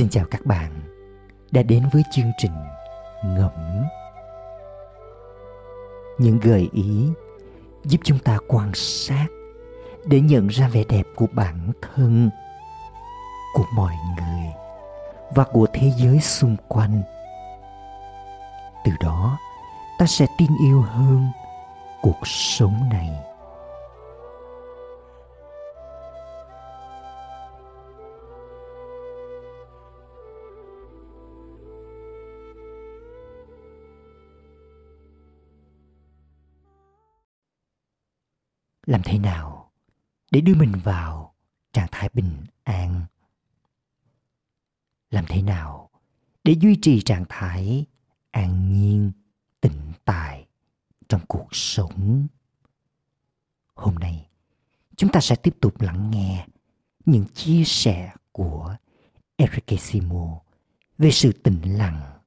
Xin chào các bạn đã đến với chương trình Ngẫm. Những gợi ý giúp chúng ta quan sát để nhận ra vẻ đẹp của bản thân, của mọi người và của thế giới xung quanh. Từ đó, ta sẽ tin yêu hơn cuộc sống này. Làm thế nào để đưa mình vào trạng thái bình an? Làm thế nào để duy trì trạng thái an nhiên, tĩnh tại trong cuộc sống? Hôm nay, chúng ta sẽ tiếp tục lắng nghe những chia sẻ của Eric Simo về sự tĩnh lặng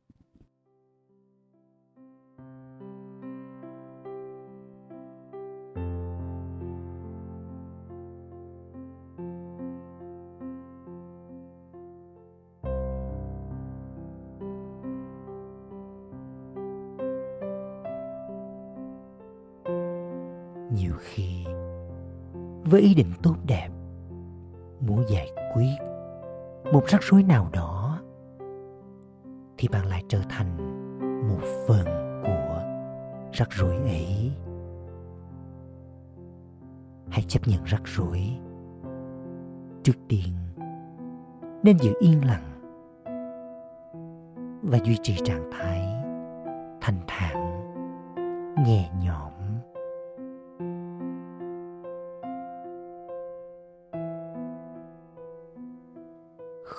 nhiều khi với ý định tốt đẹp, muốn giải quyết một rắc rối nào đó, thì bạn lại trở thành một phần của rắc rối ấy. Hãy chấp nhận rắc rối. Trước tiên, nên giữ yên lặng và duy trì trạng thái thanh thản, nhẹ nhõm.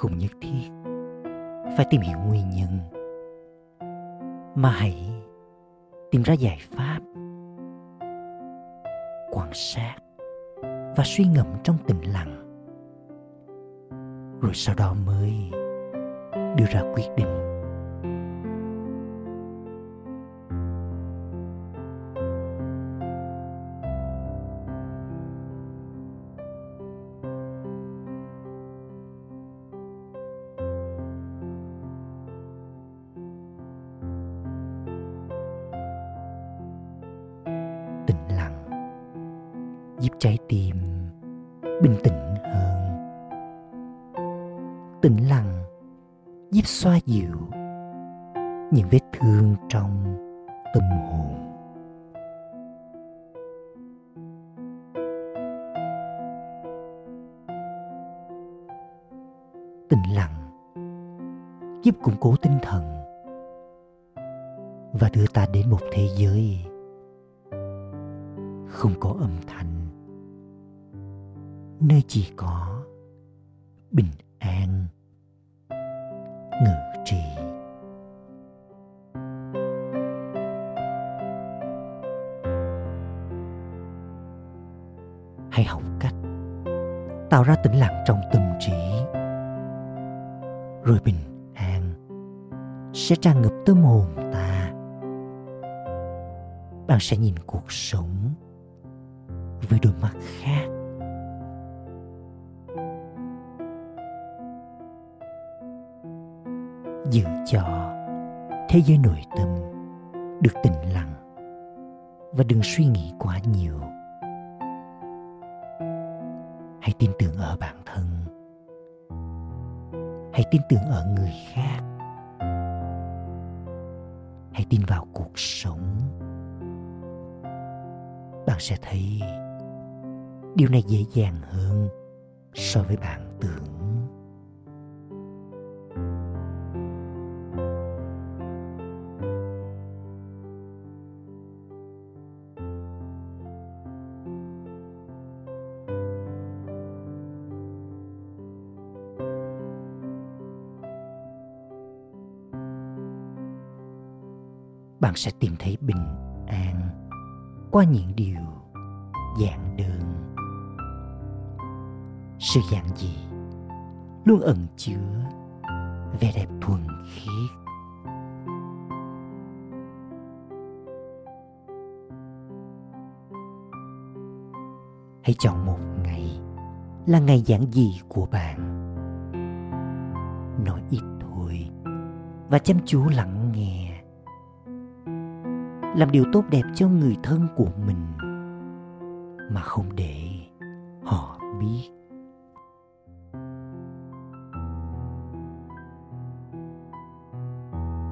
Không nhất thiết. Phải tìm hiểu nguyên nhân. Mà hãy tìm ra giải pháp. Quan sát và suy ngẫm trong tĩnh lặng. Rồi sau đó mới đưa ra quyết định. Trái bình tĩnh hơn. Tĩnh lặng giúp xoa dịu những vết thương trong tâm hồn. Tĩnh lặng giúp củng cố tinh thần và đưa ta đến một thế giới không có âm thanh nơi chỉ có bình an, ngự trị hãy học cách tạo ra tĩnh lặng trong tâm trí, rồi bình an sẽ tràn ngập tâm hồn ta. Bạn sẽ nhìn cuộc sống với đôi mắt khác. Giữ cho thế giới nội tâm được tĩnh lặng và đừng suy nghĩ quá nhiều. Hãy tin tưởng ở bản thân. Hãy tin tưởng ở người khác. Hãy tin vào cuộc sống. Bạn sẽ thấy điều này dễ dàng hơn so với bạn tưởng. Bạn sẽ tìm thấy bình an qua những điều giản đơn. Sự giản dị luôn ẩn chứa vẻ đẹp thuần khiết. Hãy chọn một ngày là ngày giản dị của bạn. Nói ít thôi và chăm chú lắng làm điều tốt đẹp cho người thân của mình mà không để họ biết.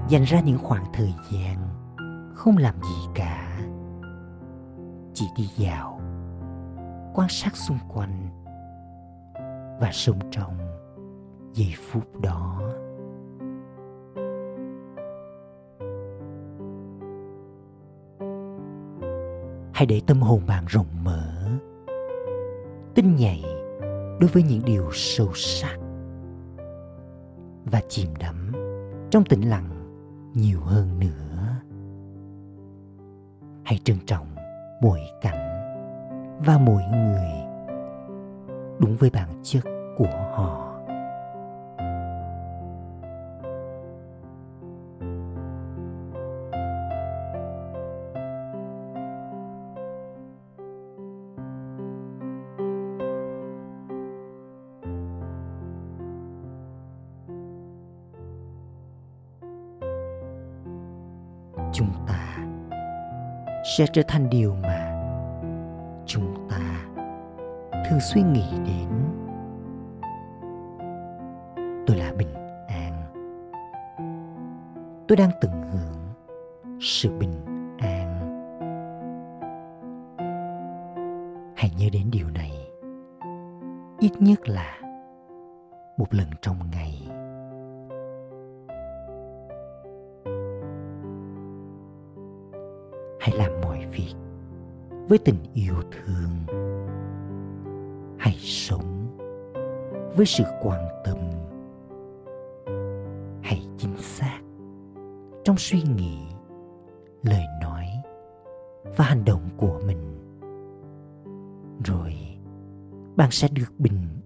Dành ra những khoảng thời gian không làm gì cả, chỉ đi dạo, quan sát xung quanh và sống trong giây phút đó. Hãy để tâm hồn bạn rộng mở. Tinh nhạy đối với những điều sâu sắc và chìm đắm trong tĩnh lặng nhiều hơn nữa. Hãy trân trọng mỗi cảnh và mỗi người đúng với bản chất của họ. Sẽ trở thành điều mà chúng ta thường suy nghĩ đến. Tôi là bình an. Tôi đang tận hưởng sự bình an. Hãy nhớ đến điều này. Ít nhất là một lần trong ngày. Mọi việc với tình yêu thương. Hãy sống với sự quan tâm. Hãy chính xác trong suy nghĩ, lời nói và hành động của mình. Rồi, bạn sẽ được bình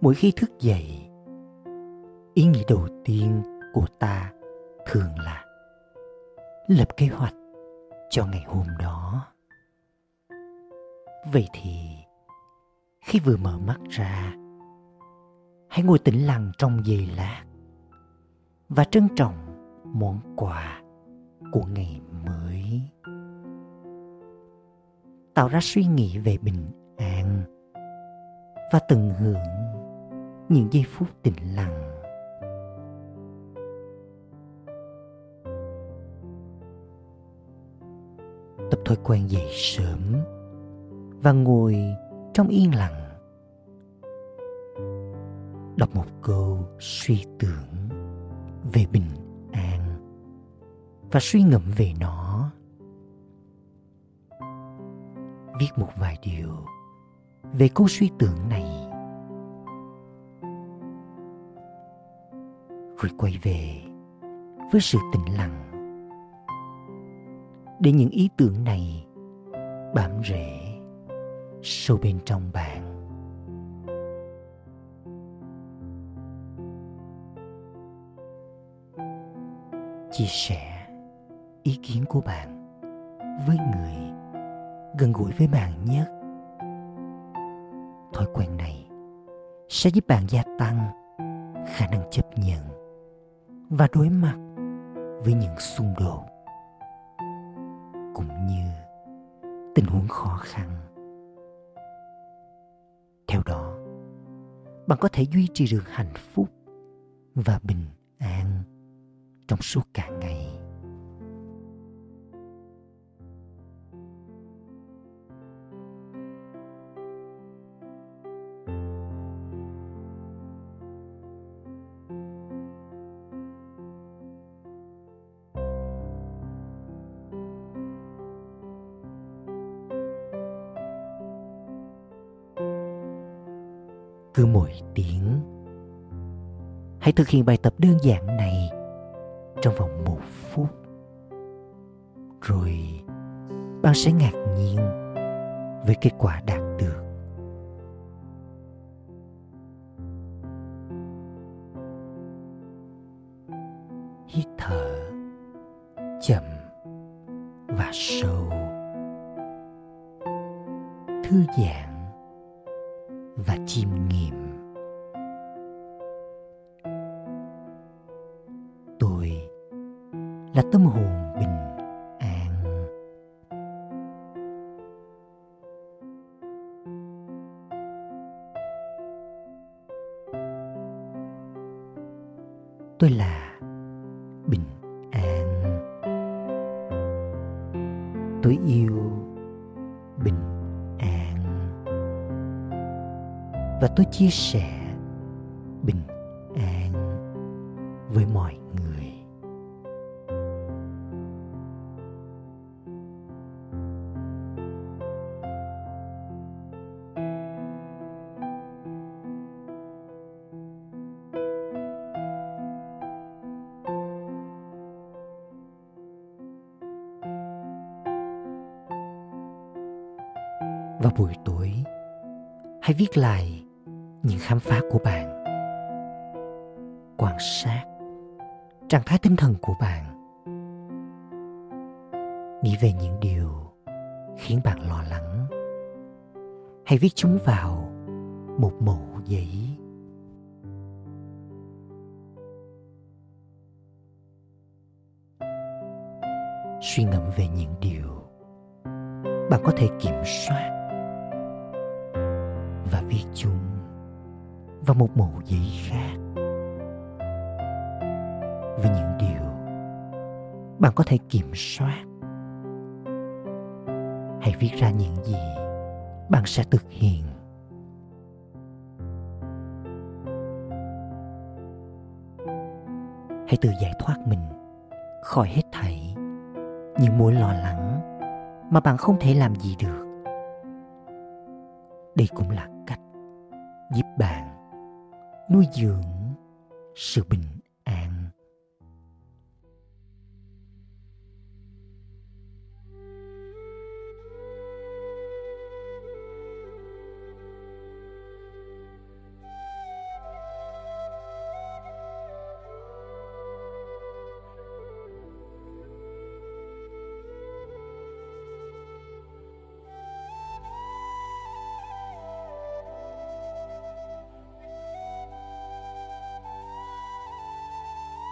mỗi khi thức dậy, ý nghĩ đầu tiên của ta thường là lập kế hoạch cho ngày hôm đó. Vậy thì, khi vừa mở mắt ra, hãy ngồi tĩnh lặng trong giây lát và trân trọng món quà của ngày mới. Tạo ra suy nghĩ về bình an và tận hưởng những giây phút tĩnh lặng. Tập thói quen dậy sớm và ngồi trong yên lặng. Đọc một câu suy tưởng về bình an và suy ngẫm về nó. Viết một vài điều về câu suy tưởng này. Rồi quay về với sự tĩnh lặng. Để những ý tưởng này bám rễ sâu bên trong bạn. Chia sẻ ý kiến của bạn với người gần gũi với bạn nhất thói quen này sẽ giúp bạn gia tăng khả năng chấp nhận và đối mặt với những xung đột, cũng như tình huống khó khăn. Theo đó, bạn có thể duy trì được hạnh phúc và bình an trong suốt cả ngày. Cứ mỗi tiếng. Hãy thực hiện bài tập đơn giản này trong vòng một phút. Rồi, bạn sẽ ngạc nhiên với kết quả đạt được. Hít thở chậm và sâu. Thư giãn và chìm là tâm hồn bình an. Tôi là bình an. Tôi yêu bình an. Và tôi chia sẻ bình an với mọi vào buổi tối, hãy viết lại những khám phá của bạn. Quan sát trạng thái tinh thần của bạn. Nghĩ về những điều khiến bạn lo lắng. Hãy viết chúng vào một mẩu giấy. Suy ngẫm về những điều bạn có thể kiểm soát viết chung vào một mẩu giấy khác. Với những điều bạn có thể kiểm soát. Hãy viết ra những gì bạn sẽ thực hiện. Hãy tự giải thoát mình khỏi hết thảy những mối lo lắng mà bạn không thể làm gì được. Đây cũng là giúp bạn nuôi dưỡng sự bình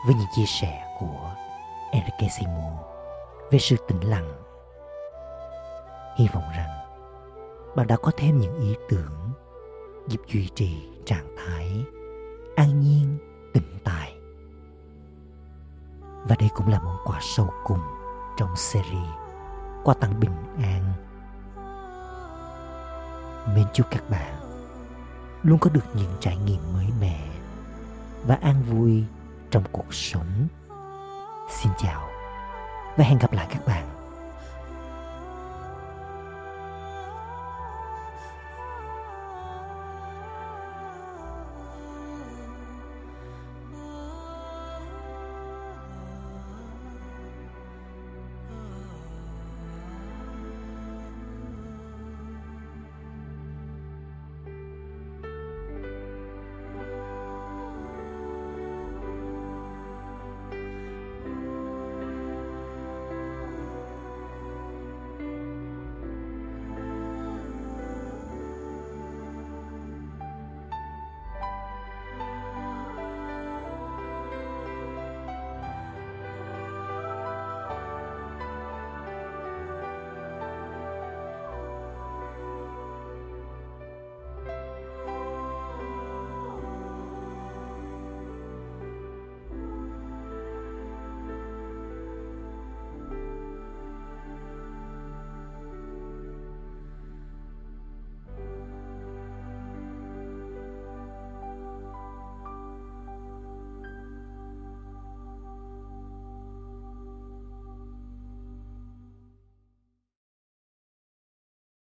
với những chia sẻ của Enrique Simo về sự tĩnh lặng. Hy vọng rằng bạn đã có thêm những ý tưởng giúp duy trì trạng thái an nhiên, tĩnh tại. Và đây cũng là món quà sâu cùng trong series Quà tặng bình an. Mến chúc các bạn luôn có được những trải nghiệm mới mẻ và an vui trong cuộc sống. Xin chào và hẹn gặp lại các bạn.